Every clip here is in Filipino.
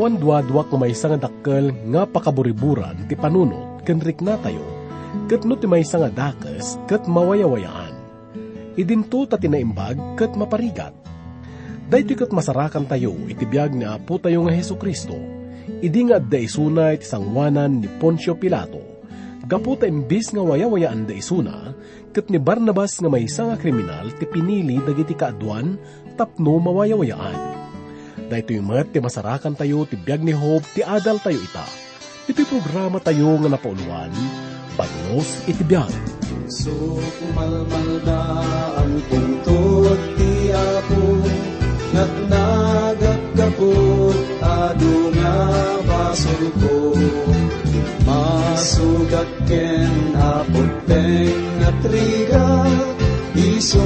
awan duwa-duwa nga may nga dakkel nga pakaburiburan ti panunot ken rikna tayo, ket no ti may nga dakes ket mawayawayaan. Idinto ta tinaimbag ket maparigat. Dahito ket masarakan tayo itibiyag ni Apo tayo nga Heso Kristo, idi nga da isunay ti sangwanan ni Poncio Pilato, gaputa imbis nga wayawayaan da isuna, ket ni Barnabas nga may nga kriminal ti pinili dagiti kaadwan tapno mawayawayaan Dahito mga ti masarakan tayo, ti biyag ni Hope, ti adal tayo ita. Ito'y programa tayo nga napauluan, Pagnos iti biyag. So kumalmalda ang tungtod ti Apo, Nat nagagapot ado nga basol ko. Masugat ken apot teng at rigal, Iso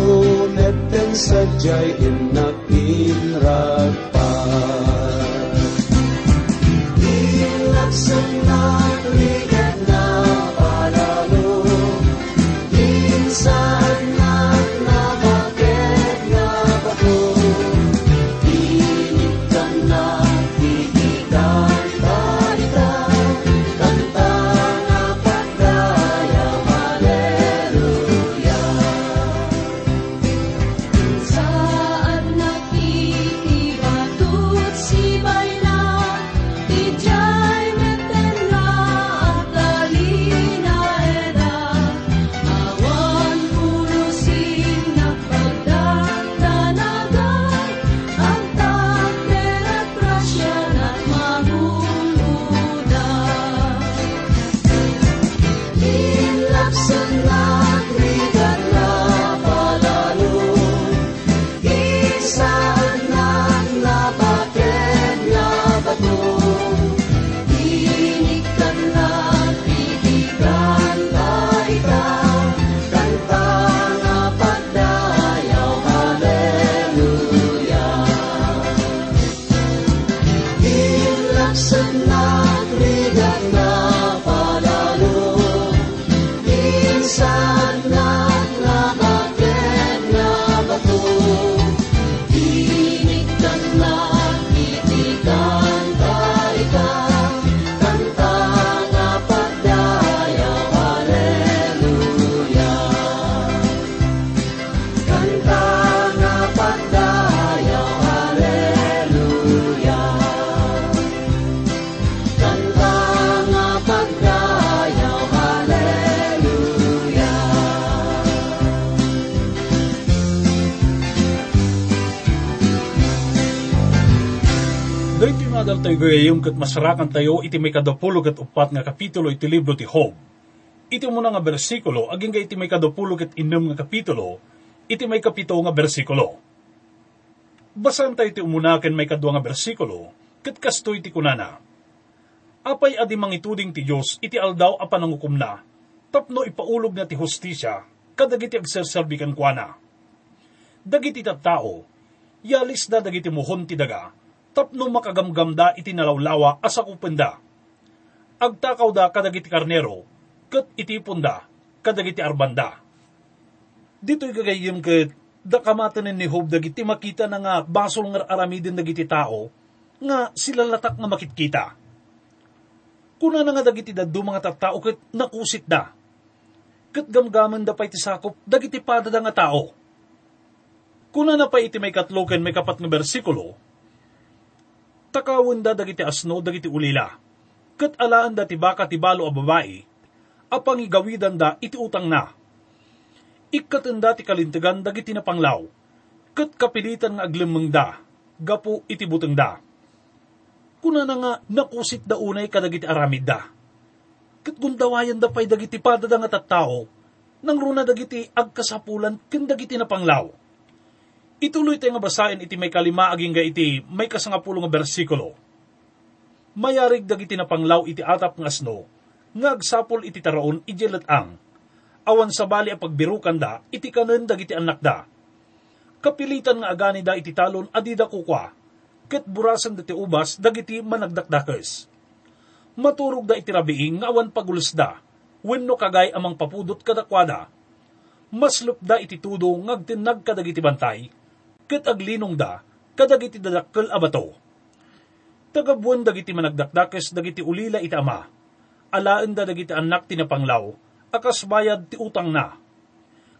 netten sadyay inapinragpa. Adal tayo gayayong kat masarakan tayo iti may kadapulog at upat nga kapitulo iti libro ti Job. Iti muna nga bersikulo, aging iti may kadapulog at inum nga kapitulo, iti may kapito nga bersikulo. Basan tayo iti umunaken may kadwa nga bersikulo, kat kasto iti kunana. Apay adi mangituding ti Diyos iti aldaw a panangukum na, tapno ipaulog na ti hostisya, kadagiti agserserbikan kuana. Dagiti tao, yalis da dagiti muhon ti daga, tapno makagamgamda iti nalawlawa asakupenda. Agtakaw da kadagiti karnero, kat itipunda, kadagiti arbanda. Dito'y gagayim kat da kamatanin ni Hob dagiti makita na nga basol nga aramidin dagiti tao, nga sila latak nga makitkita. Kuna na nga dagiti daddo mga tattao kat nakusit da. Kat gamgaman da pa iti sakop dagiti padada nga tao. Kuna na pa iti may katloken may kapat nga bersikulo, takawin da dagiti asno dagiti ulila. Kat alaan da ti baka ti balo a babae, apang igawidan da iti utang na. Ikatanda ti kalintigan dagiti na panglaw, kat kapilitan nga aglimang da, gapu iti buteng da. Kuna na nga nakusit da unay kadagiti aramid da. Kat gundawayan da pay dagiti padada nga tattao, nang runa dagiti agkasapulan ken dagiti na panglaw Ituloy tayo nga basahin iti may kalima aging ga iti may kasangapulo nga bersikulo. Mayarig dagiti na panglaw iti atap nga asno, nga agsapol iti taraon ijelat ang. Awan sa bali a pagbirukan da, iti kanen dagiti anak da. Kapilitan nga agani da iti talon adida kukwa, ket burasan dati ubas dagiti managdakdakes. Maturog da iti rabiing nga awan pagulos da, wenno kagay amang papudot kadakwada. Maslup da iti tudo ngagtinag kadagiti bantay, ket aglinong da, kadagiti dadakkel abato. Tagabuan dagiti managdakdakes dagiti ulila iti ama. Alaan da dagiti anak ti napanglaw, akas bayad ti utang na.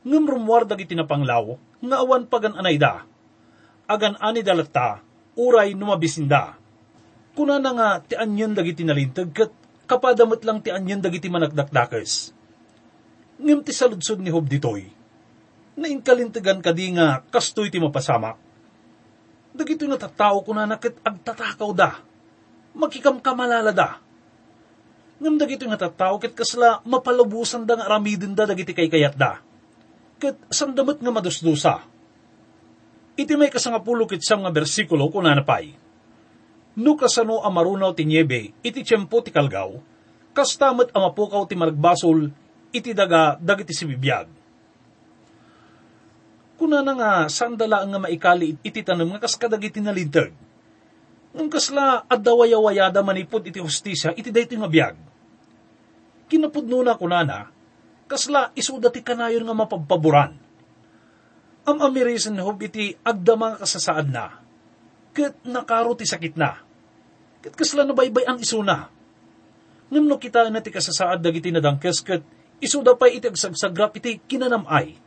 Ngem rumwar dagiti napanglaw, nga awan pagan anay da. Agan ani dalata, uray numabisinda. Kuna na nga ti anyan dagiti nalintag kat kapadamot lang ti anyan dagiti managdakdakes. Ngem ti saludsod ni Hob ditoy, naingkalintigan kadi nga kastoy ti mapasamak dagito na tattao ko na nakit agtatakaw da. Magkikam kamalala da. Ngam dagito nga tattao kit kasla mapalubusan da nga aramidin da dagiti kay kayat da. Kit sandamat nga madusdusa. Iti may kasangapulo kit nga bersikulo ko nanapay. No kasano amarunaw ti niebe, iti tiyempo ti kalgaw, kastamat amapukaw ti maragbasol, iti daga dagiti si bibiyag kuna na nga sandala nga maikali iti tanam nga kaskadag iti nalintag. Ngam kasla adawayawayada manipod iti hostisya iti dayto nga biyag. Kinapudno na kunana, kasla isuda ti kanayon nga mapagpaboran. Am amirisan hob iti agdama kasasaad na, ket nakaro ti sakit na, ket kasla nabaybay ang isuna. Ngam no kita na ti kasasaad dagiti nadangkes ket isuda pa iti agsagsagrap iti kinanamay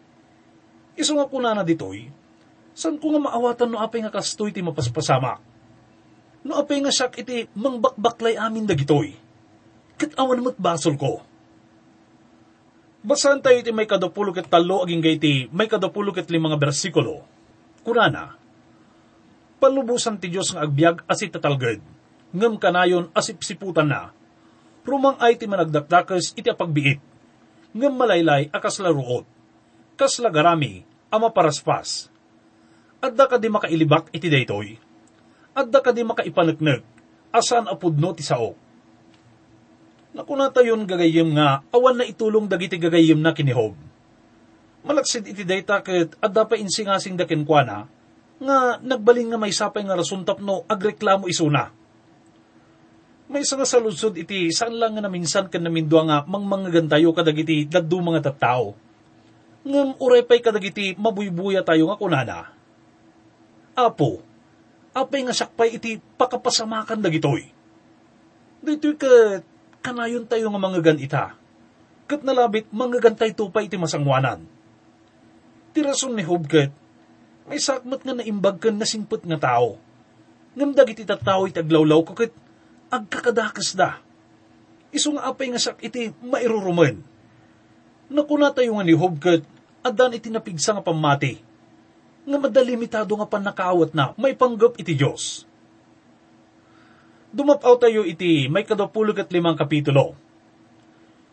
Iso nga kuna na ditoy, san ko nga maawatan no apay nga kastoy ti mapaspasama. No apay nga siyak iti mangbakbaklay amin dagitoy. Kat awan mo't basol ko. Basahan tayo iti may kadapulo ket talo aging gayti may kadapulo ket limang bersikulo. Kurana, palubusan ti Diyos nga agbyag asit tatalged, ngem kanayon asipsiputan na. Rumang ay ti managdakdakas iti apagbiit, ngem malaylay akas laruot kas lagarami, ama paraspas. Adda ka di makailibak iti daytoy. Adda ka di makaipanagnag, asan apudno ti sao. Nakunata yun gagayim nga, awan na itulong dagiti gagayim na kinihob. Malaksid iti dayta ket adda pa insingasing daken kwa nga nagbaling nga may sapay nga rason tapno agreklamo isuna. May isa nga saludsod iti saan lang nga naminsan kan namindwa nga mangmangagantayo kadagiti daddu mga tattao ngem urepay kadagiti mabuybuya tayo nga kunana. Apo, apay nga sakpay iti pakapasamakan dagitoy. Dito'y ka kanayon tayo nga mga ganita. Kat nalabit mga gantay tupay iti masangwanan. Ti rason ni Hobket, may sakmat nga naimbag kan nasingput nga tao. Ngam dagiti tao iti aglawlaw ko kat agkakadakas da. Iso nga apay nga sak iti mairuruman. Nakuna tayo nga ni Hobket, adan iti napigsa nga pamati. Nga madalimitado nga panakaawat na may panggap iti Diyos. Dumapaw tayo iti may kadapulog at limang kapitulo.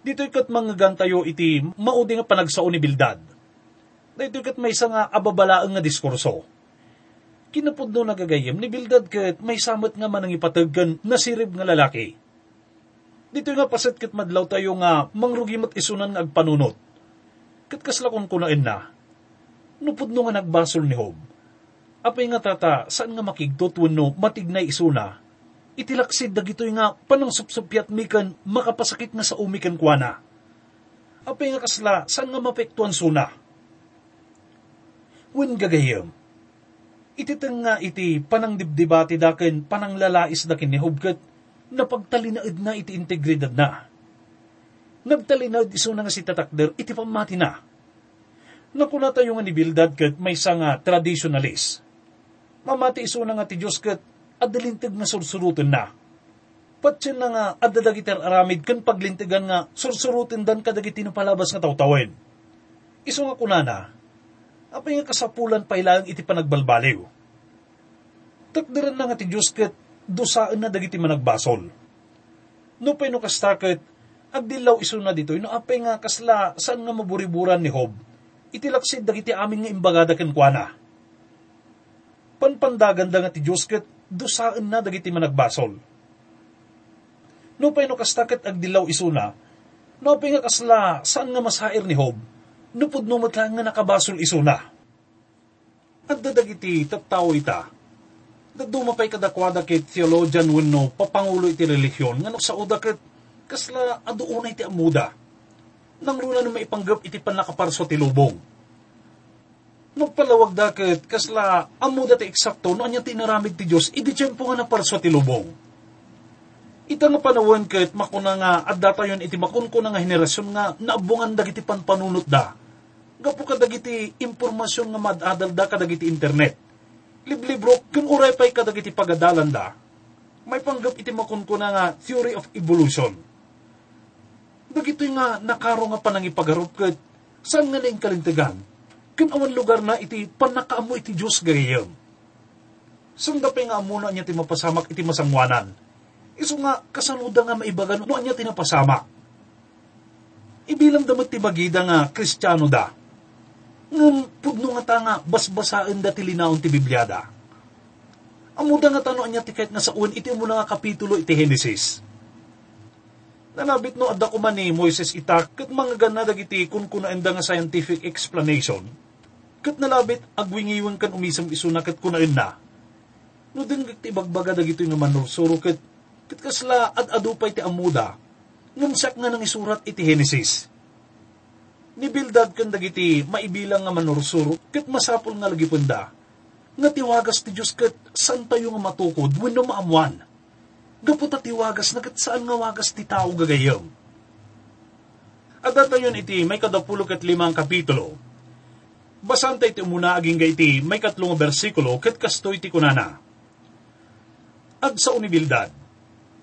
Dito ikat mga tayo iti maudi nga panagsao ni Bildad. Dito ikat may isa nga ababalaang nga diskurso. Kinapudno nagagayam ni Bildad kat may samot nga manang ipataggan na sirib nga lalaki. Dito nga pasit kat madlaw tayo nga mangrugimat isunan nga agpanunot Kat kaslakon ko na na. Nupod nga nagbasol ni Hob. Apay nga tata, saan nga makigtot wano matignay isuna. Itilaksid dagitoy nga panang supsupyat mikan makapasakit nga sa umikan kuana. Apay nga kasla, saan nga mapektuan suna. Wen gagayam, ititang nga iti panang dibdibati daken panang lalais dakin ni Hobkat na pagtalinaid na iti integridad na nagtalinaw iso nga si tatakder iti pamati na. Nakuna tayo nga ni Bildad kat may nga traditionalist. Mamati iso nga ti Diyos kat adalintig nga sursurutin na. Patsin na nga adadagiter aramid kan paglintigan nga sursurutin dan kadagiti no palabas nga tawtawin. Iso nga kunana, apay nga kasapulan pa ilang iti panagbalbaliw. Takdiran na nga ti Diyos kat dusaan na dagiti managbasol. No pa no kastakit, agdilaw iso na dito, no apay nga kasla, saan nga maburiburan ni Hob, itilaksid dagiti amin nga imbagada ken kuana. Panpandagan da nga ti Diyos ket dusaan na dagiti managbasol. No pay no kastaket agdilaw iso na, no apay nga kasla, saan nga masair ni Hob, no pudno matlang nga nakabasol iso na. At dadagiti tattaw ita, dadumapay kadakwada kit theologian wenno papangulo iti relihiyon nga no sa uda ket kasla aduunay ti amuda. Nang runa no maipanggap iti panakaparso ti lubong. Nagpalawag daket kasla amuda ti eksakto no anya tinaramid ti Diyos, idi tiyempo nga na parso ti lubong. Ita nga panawon ket makuna nga at datayon iti makun ko nga henerasyon nga naabungan dagiti panpanunot da. Gapo ka dagiti impormasyon nga madadal da ka dagiti internet. Liblibro, kung uray pa'y ka dagiti pagadalan da, may panggap iti makun ko nga theory of evolution. Dagito nga nakaro nga panangipagarup ket saan nga naing kalintigan? Kun awan lugar na iti panakaamo iti Diyos gayam. Sunda nga amuna niya ti mapasamak iti masangwanan Iso nga, kasaluda nga maibagan, no anya tinapasama. Ibilang damat ti bagida nga, kristyano da. Ngam, pudno nga ta nga, basbasaan da ti linaon ti Bibliada. Amuda nga tano anya ti kahit nga sa uwan, iti mo nga kapitulo iti Genesis. Nalabit no adda ko man ni Moises itak, kat mga gana dagiti kun kuna enda nga scientific explanation, kat nalabit agwingiwan kan umisam isuna kat kuna na. No din ti bagbaga dagito nga manursuro kat Kat kasla at adupay ti amuda, ngam siyak nga nang isurat iti Genesis. Ni Bildad kan dagiti maibilang nga manursuro, kat masapol nga lagi punda, nga tiwagas ti Diyos kat saan tayo nga matukod, wano maamuan. Gaputa tiwagas na kat saan nga wagas ti tao gagayam. At datayon iti may kadapulo kat limang kapitulo. Basan tayo iti umuna aging iti may katlong bersikulo kat kastoy ti kunana. Ag sa unibildad,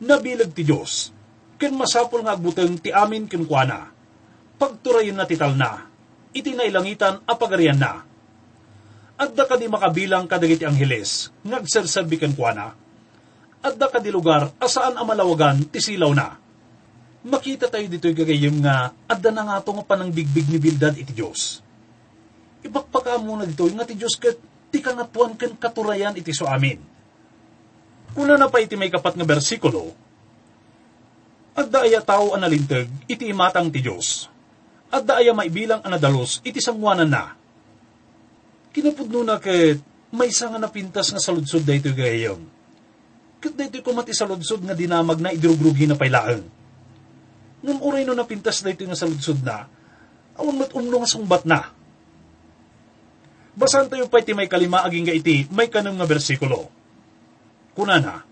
nabilag ti Diyos, ken masapol nga agbuteng ti amin ken kuana. Pagturayon na tital na, iti nailangitan apagarian na. Adda ka di makabilang kadagiti angheles, ngagserserbi ken kuana. Adda ka di lugar asaan amalawagan ti silaw na. Makita tayo dito'y gagayim nga adda na nga nga panang bigbig ni Bildad iti Diyos. Ibakpaka muna dito nga ti Diyos ket ti kangatuan ken katurayan iti so amin Kuna na pa iti may kapat nga bersikulo, Adda aya tao analinteg, iti imatang ti Diyos. Adda aya maibilang anadalos, iti sangwanan na. Kinapudno na ket, may nga napintas nga saludsod da ito gayam. Kat da ito kumati saludsod nga dinamag na idrugrugi na pailaan. Ngam uray no napintas da ito nga saludsod na, awan mat umno nga sungbat na. Basan tayo pa iti may kalima aging ga iti, may kanang nga bersikulo kunana,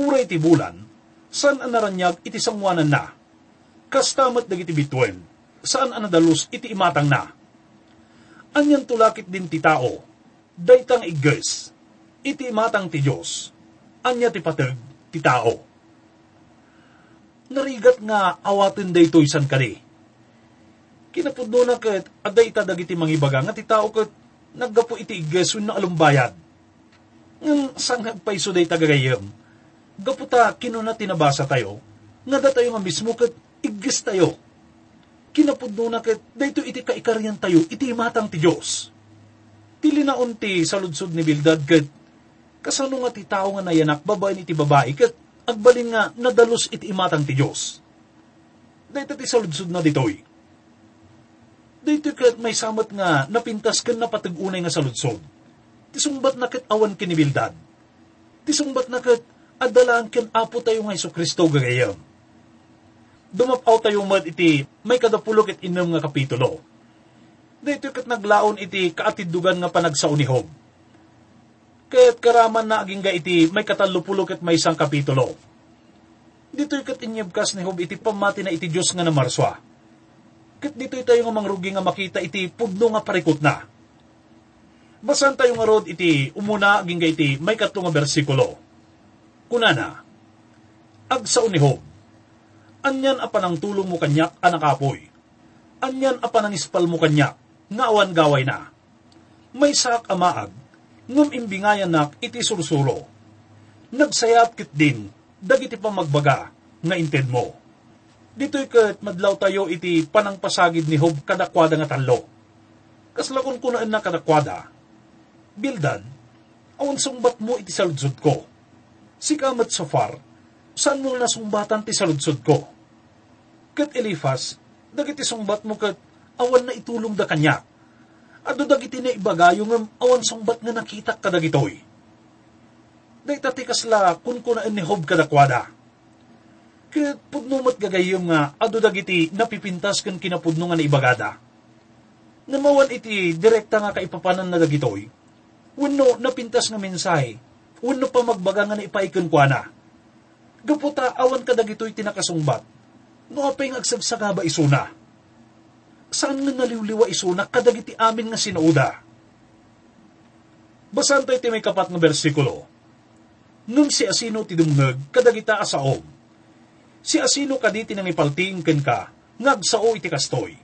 uray ti bulan, saan ang naranyag iti sangwanan na, kastamat dagiti bitwen, saan ang nadalus iti imatang na. Anyan tulakit din ti tao, daytang igges, iti imatang ti Diyos, anya ti patag ti tao. Narigat nga awatin daytoy san kani. Kinapudno na kat, aday ta dagiti mangibaga nga ti tao kat, naggapo iti igges na alumbayad ng sanghag paiso day tagagayam. Gaputa kinuna tinabasa tayo, nga da tayo nga mismo kat igis tayo. Kinapudno na kat dayto iti kaikaryan tayo, iti matang ti Diyos. Tili na unti sa ni Bildad kat kasano nga ti tao nga nayanak babae ni ti babae kat agbalin nga nadalos iti imatang ti Diyos. Dayto ti sa ludsod na ditoy. Dayto kat may samat nga napintas kan napatag-unay nga sa ludsod Tisungbat na kat awan kinibildad. Tisungbat na kat adalaan ken apo tayo nga Iso Kristo gagayam. Dumapaw tayo mat iti may kadapulo ket inom nga kapitulo. Dito kat naglaon iti kaatidugan nga panagsaunihog. Ket karaman na aging iti may katalupulo ket may isang kapitulo. Dito kat inyabkas ni Hob iti pamati na iti Diyos nga namarswa. Ket dito tayo nga mangrugi nga makita iti pudno nga parikot na Basan tayo nga rod iti umuna aging iti may katlo nga bersikulo. Kunana, Agsa unihob, anyan apan ang tulong mo kanyak anak apoy. Anyan apan ang ispal mo kanyak, nga awan gaway na. May sak amaag, ngum imbingayan nak iti sursuro. Nagsayat kit din, dagiti pa magbaga, nga inted mo. Dito'y kat madlaw tayo iti panang pasagid ni Hob kadakwada nga talo. Kaslakon ko na na kadakwada, Bildan, awan sumbat mo iti saludsod ko. Si Kamat Safar, saan mo nasumbatan ti saludsod ko? Kat Elifas, dagiti sumbat mo kat awan na itulong da kanya. Ado dagiti na ibagayo ng awan sumbat nga nakita ka dagitoy. Dayta ti kasla kun kuna ni Hob kadakwada. Kat pudnumat gagayom nga ado dagiti napipintas kan kinapudno nga na ibagada. Namawan iti direkta nga kaipapanan na dagitoy Uno napintas nga mensahe, uno pa magbaga nga naipaikan kwa na. Gaputa, awan ka dagito'y tinakasungbat. No apay nga agsagsaka ba isuna? Saan nga naliwliwa isuna kadagiti amin nga sinauda? Basan tayo ti may kapat ng bersikulo. Nung si asino ti dumngag, kadagita asaom. Si asino kaditi nang ipalting ken ka, ngagsao iti kastoy.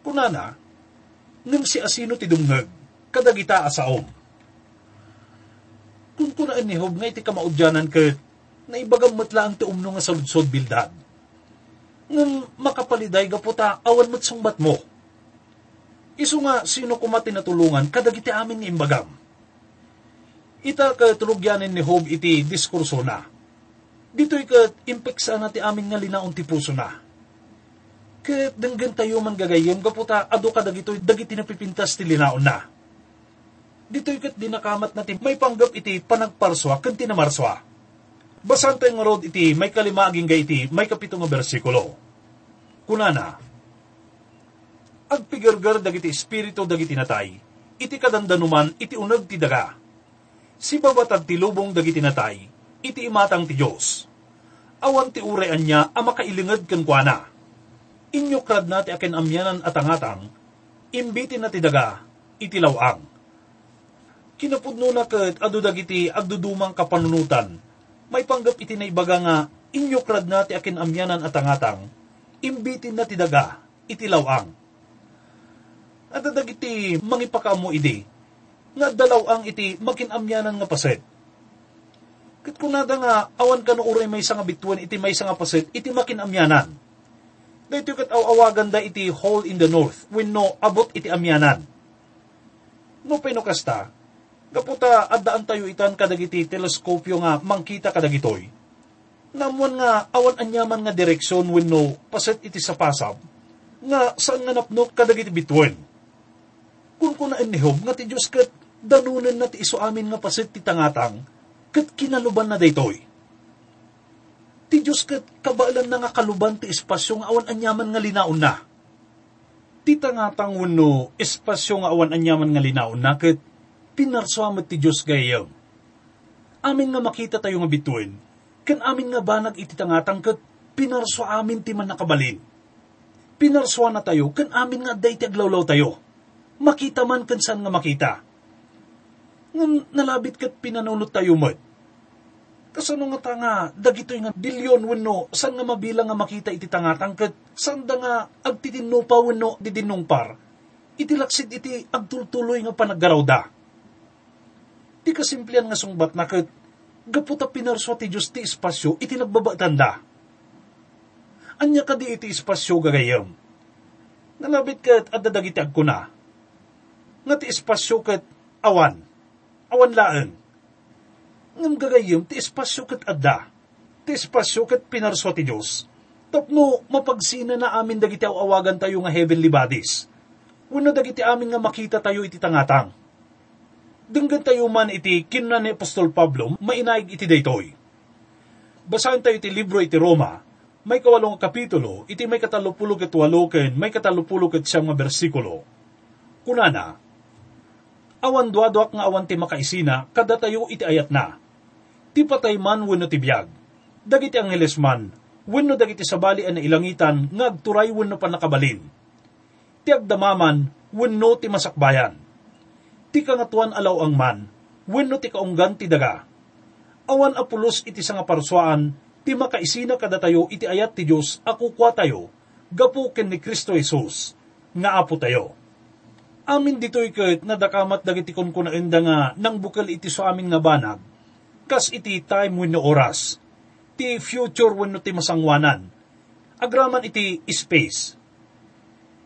Kunana, nung si asino ti dumngag, kadagita asaom. Kung kunaan ni Hob nga iti kamaudyanan ket, na ibagam matla ang ti umno nga saludsod bildad. Ngam makapaliday gaputa awan mo't sungbat mo. Isu nga sino kumati natulungan kadagiti amin nga imbagam. Ita ka tulugyanin ni Hob iti diskurso na. Dito'y kat impeksa na ti amin nga linaon ti puso na. Kat denggan tayo man gagayem gaputa ado ka dagito'y dagiti napipintas ti linaon na. Dito'y kat dinakamat natin may panggap iti panagparswa kan tinamarswa. Basan tayo nga rod iti may kalima aging iti may kapitong nga bersikulo. Kunana, agpigargar dagiti espiritu dagiti natay, iti kadandanuman iti unag ti daga. Si babatag ti lubong dagiti natay, iti imatang ti Diyos. Awan ti urean niya ang makailingad kan kuana. Inyo krad na ti akin amyanan at angatang, imbitin na ti daga, iti lawang. Kinapudno na kat adu dagiti agdudumang kapanunutan, may panggap iti naibaga nga, inyo krad na ti akin amyanan at angatang, imbitin na ti daga, iti lawang. At dagiti mangipakamo idi, nga dalaw ang iti makinamyanan nga paset. Kat kunada nga, awan ka no uray may nga bituan iti may nga paset, iti makinamyanan. Dito kat awagan da iti hole in the north, when no abot iti amyanan. No pinokasta, kaputa addaan tayo itan kadagiti teleskopyo nga mangkita kadagitoy. Namuan nga awan anyaman nga direksyon when no paset iti sa pasab, nga saan nga napnok kadagiti bituan. Kung kunaan ni Hob, nga ti Diyos kat danunan na ti iso amin nga pasit ti tangatang, kat kinaluban na daytoy. Ti Diyos kat kabalan na nga kaluban ti espasyo nga awan anyaman nga linaon na. Ti tangatang wano espasyo nga awan anyaman nga linaon na, kat pinarsuamat ti Diyos gayam. Amin nga makita tayo nga bituin, kan amin nga banag iti tangatang kat pinarswa amin ti man nakabalin. Pinarswa na tayo, kan amin nga day ti aglawlaw tayo. Makita man kan saan nga makita nga nalabit kat pinanunot tayo mat. Kasano nga tanga, dagitoy nga bilyon wano, san nga mabilang nga makita iti tangatang kat, san da nga agtitinno pa wano didinong par, iti laksid iti agtultuloy nga panaggaraw da. Kasimplian nga sungbat na kat, gaputa pinarswa ti Diyos ti espasyo, iti nagbabatan da. Anya ka di iti espasyo gagayam. Nalabit kat adadagiti agko na. Nga ti espasyo kat awan awan laan. Ngam gagayom, ti espasyo kat adda, ti espasyo kat pinarswa ti Diyos. Tapno, mapagsina na amin dagiti awagan tayo nga heavenly bodies. Wano dagiti amin nga makita tayo iti tangatang. Denggan tayo man iti kinuna ni Apostol Pablo, mainaig iti daytoy. Basahin tayo iti libro iti Roma, may kawalong kapitulo, iti may katalupulog at waloken, may katalupulog at siyang bersikulo. Kunana, awan duaduak nga awan ti makaisina, kada tayo iti ayat na. Ti patay man wenno ti biyag. Dagiti angeles man, wenno dagiti sabali an ilangitan, nga agturay wenno pa nakabalin. Ti agdamaman, wenno ti masakbayan. Ti kangatuan alaw ang man, wenno ti kaunggan ti daga. Awan apulos iti sanga parswaan, ti makaisina kada tayo iti ayat ti Diyos, ako kwa tayo, gapu ken ni Kristo Jesus, nga apo tayo amin dito'y ket nadakamat dagiti kon enda nga nang bukal iti so amin nga banag. Kas iti time wenno oras. Ti future wenno ti masangwanan. Agraman iti space.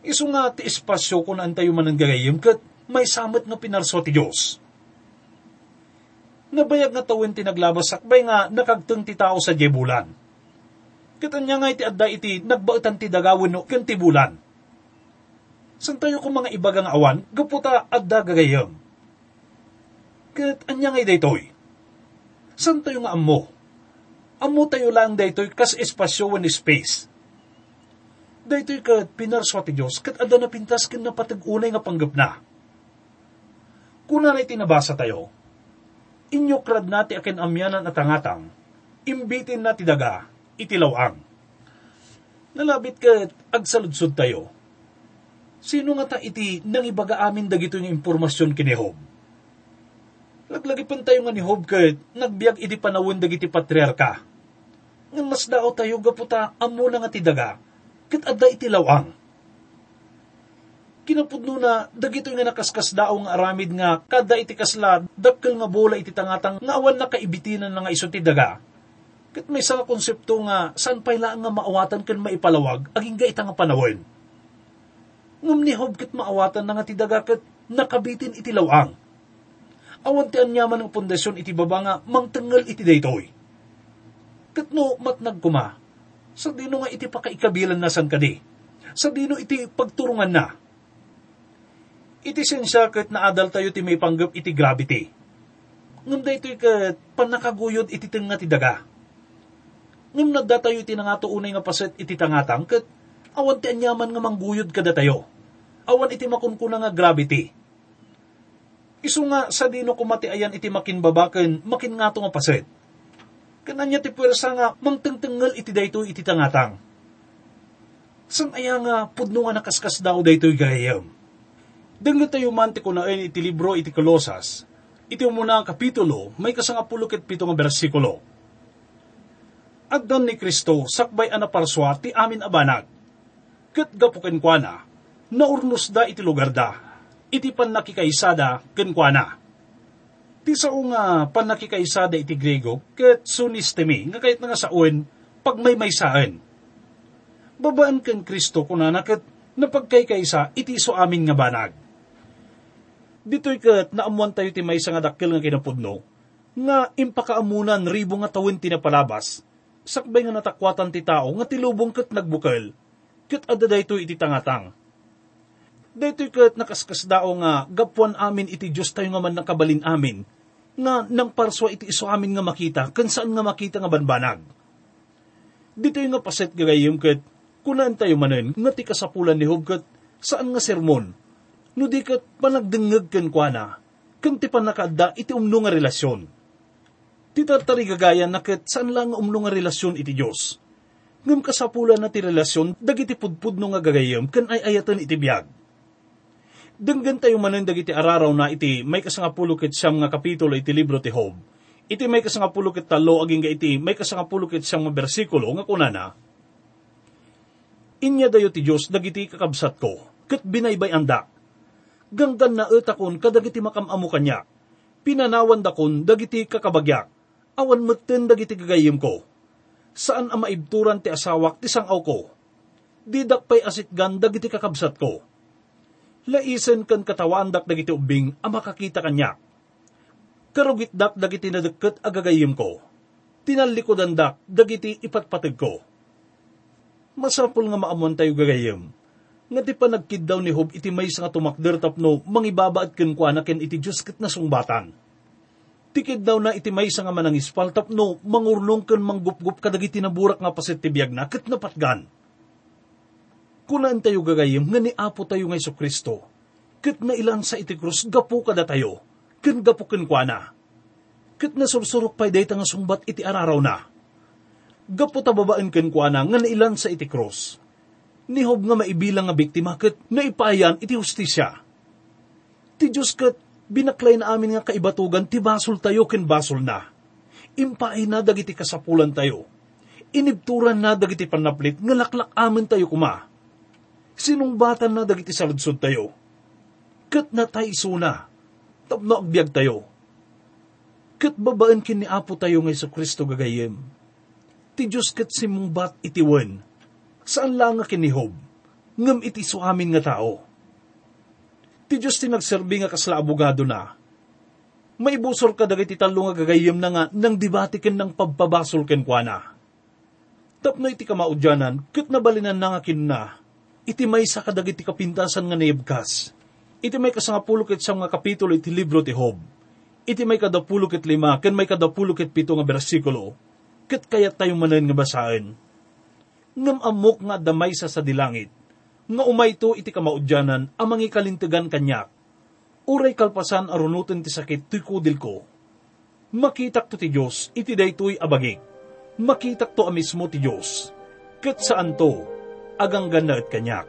Isu nga ti espasyo kun antayo man ang gagayim ket may samot nga pinarso ti Dios. Nabayag nga tawin ti naglabas sakbay nga nakagteng ti tao sa jebulan. Katanya nga iti adda iti nagbaetan ti dagawin no ken ti bulan San tayo kung mga ibagang awan, gaputa adda gagayam. Kat anya ngay daytoy. San tayo nga amo? Amo tayo lang daytoy kas espasyo wan space. Daytoy kat pinarswa ti Diyos, kat adda na pintas kin na patag-unay nga panggap na. Kuna na itinabasa tayo, inyo krad nati akin amyanan at angatang, imbitin na ti daga, itilawang. Nalabit ka agsaludsod tayo. Sino nga ta iti nang ibaga amin dagito yung impormasyon kini Hob? Laglagi pa tayo nga ni Hob kat nagbiag iti panawin dagiti patriarka. Nga mas dao tayo gaputa amo na nga ti daga, kat adda iti lawang. Kinapudno na dagito nga nakaskas dao nga aramid nga kada iti kasla dakkel nga bola iti tangatang nga awan na kaibitinan na nga iso ti daga Kat may sa konsepto nga, saan pa ilaan nga maawatan kan maipalawag, aging ga itang panawin. Ngum ni Hob kat maawatan na nga ti daga kat nakabitin iti lawang. Awan ti anyaman ng pundasyon iti baba nga mangtengal iti daytoy. Kat no matnag kuma, sa dino nga iti pakaikabilan na san kadi. Sa dino iti pagturungan na. Iti sensya kat naadal tayo ti may panggap iti gravity. Ngum daytoy kat panakaguyod iti nga ti daga ngem nagdatayo iti nga unay nga paset iti tangatang ket awan ti anyaman nga mangguyod kada tayo. Awan iti makunkuna nga gravity. Isu nga sa dino kumati ayan iti makinbabaken makin nga nga paset. Kananya ti pwersa nga mangtengtengal iti dayto iti tangatang. San aya nga pudno nga nakaskas daw daytoy gayam. Denglo tayo man ti kunain iti libro iti Kolosas, iti umuna kapitulo, may kasangapulo ket pito nga bersikulo agdan ni Kristo sakbay ana parswa ti amin abanag. Kat gapuken kwa na, naurnos da iti lugar da, iti panakikaisada ken kwa na. Ti sao nga panakikaisada iti Grego, ket sunistemi, nga kahit nga sauen, pag may maysaan. Babaan ken Kristo kunana ket napagkaykaisa iti iso amin nga banag. Dito'y kat naamuan tayo ti maysa nga dakkel nga kinapudno, nga impakaamunan ribo nga tawin tinapalabas, sakbay nga natakwatan ti tao nga tilubong kat nagbukal, kat ada dayto iti tangatang. Daytoy kat nakaskas dao nga gapuan amin iti Diyos tayo nga man nakabalin amin, nga nang parswa iti iso amin nga makita, kan saan nga makita nga banbanag. Dito'y nga paset gagayim kat, kunaan tayo manen, nga ti kasapulan ni Hob kat, saan nga sermon, no di kat panagdengag ken kwa na, kan ti panakadda iti umno nga relasyon Ti tartari gagayan nakit saan lang umno nga relasyon iti Diyos. Ngam kasapulan na ti relasyon, dagiti pudpudno nga gagayam, kan ay ayatan iti biyag. Denggan tayo manan dagiti araraw na iti may kasangapulo ket siyam nga kapitulo iti libro ti Hob. Iti may kasangapulo ket talo aging ga iti may kasangapulo ket siyam nga bersikulo nga kunana. Inya dayo ti Diyos dagiti kakabsat ko, ket binaybay anda. Ganggan na etakon kadagiti makamamu kanya. Pinanawan dakon dagiti kakabagyak awan meten dagiti gagayim ko. Saan ang maibturan ti asawak ti sangaw ko? Didak pa'y asitgan dagiti kakabsat ko. Laisen kan katawandak dagiti ubing ang makakita kanya. Karugit dak dagiti nadeket agagayim ko. Tinalikodan dak dagiti ipatpatag ko. Masapul nga maamon tayo gagayim. Nga ti panagkid daw ni Hob iti may nga tumakder tapno mangibabaat ken kwa na ken iti Diyos ket nasungbatan Tikid daw na iti may nga manang ispal tapno mangurnong ken manggupgup kadagiti naburak nga pasit ti biyag na ket napatgan. Kunaan tayo gagayim nga ni Apo tayo nga Iso Kristo, ket na ilan sa iti krus gapu kada tayo, ken gapu ken na. Ket nasursurok pay day nga sumbat iti araraw na. Gapu ta babaan ken na nga nailan sa iti krus. Nihob nga maibilang nga biktima ket naipayan iti hustisya. Ti Diyos ket binaklay na amin nga kaibatugan, ti basol tayo ken basol na. Impaay na dagiti kasapulan tayo. Inibturan na dagiti panaplit, nga laklak amin tayo kuma. Sinungbatan na dagiti saludsod tayo. Kat na tayo isuna, tapno agbyag tayo. Kat babaan kin ni Apo tayo ngay sa Kristo gagayem. Ti Diyos kat simungbat itiwan, saan lang nga kinihob, ngam iti so amin nga tao Ti Diyos ti nagserbi nga kasla abogado na. Maibusor ka dagiti talo nga gagayem na nga nang dibatiken ng pagpabasol ken kwa na. Tapno iti kamaudyanan, ket nabalinan na nga kinna, iti may sa kadagiti kapintasan nga naibkas. Iti may kasangapulo ket nga kapitulo iti libro ti Hob. Iti may kadapulo ket lima, ken may kadapulo ket pito nga bersikulo, ket kayat tayo manen nga basaen. Ngam amok nga damay sa sa dilangit, nga umayto iti kamaudyanan amangi kalintegan kanyak. Uray kalpasan arunutin ti sakit ti kudil ko. Makitak to ti Diyos iti daytoy abagik. makitak to amismo ti Diyos, kat saan to, agang gana at kanyak.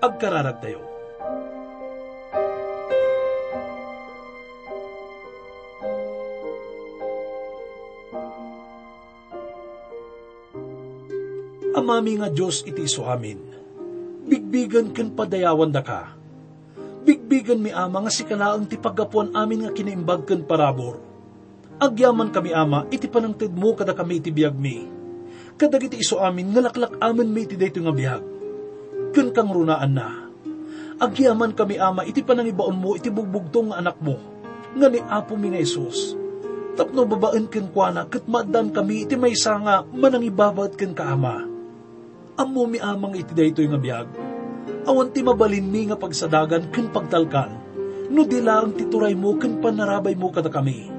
Agkararag tayo. Amami nga Diyos iti iso amin. Bigbigan ken padayawan da ka. Bigbigan mi ama nga si kalaang ti paggapuan amin nga kinaimbag ken parabor. Agyaman kami ama iti panangted mo kada kami iti biyag mi. Kadag iti iso amin nga laklak amin mi iti dayto nga biyag. Ken kang runaan na. Agyaman kami ama iti panangibaon mo iti bugbugtong nga anak mo. Nga ni Apo mi nga Isus. Tapno babaen ken kuana ket maadan kami iti maysa nga manangibabat ken kaama Amo mi amang iti daytoy nga biyag. Awan ti mabalin mi nga pagsadagan ken pagtalkan. No dila ang tituray mo ken panarabay mo kada kami.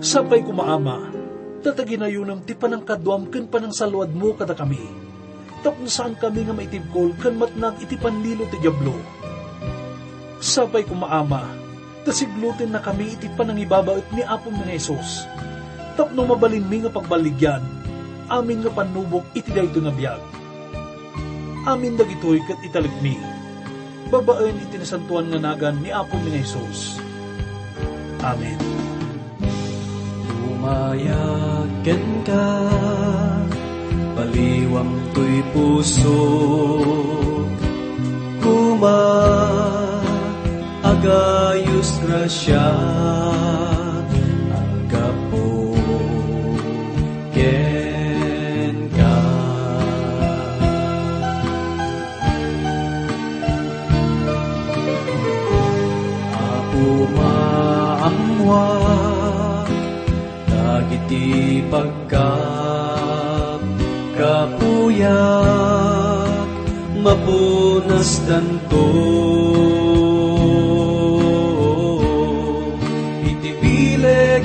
Sapay ko maama, tataginayon ti panangkadwam ken panangsalwad mo kada kami. Tapno saan kami nga maitibkol ken matnag iti panlilo ti Diablo. Sapay ko maama, tasiglutin na kami iti panangibabaot ni Apo ni Jesus. Tapno mabalin mi nga pagbaligyan, amin nga panubok iti dayto nga biyag. Amin dagitoy kat italigmi. Babaen iti nasantuan nga nagan ni Apo ni Jesus. Amen. Umayagan ka, baliwang to'y puso, kuma, agayos grasya, Dagiti pagkap. Kapuyak Mapunas danto Itipile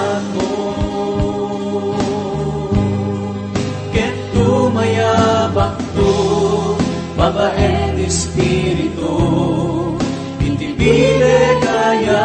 hindi bilegayat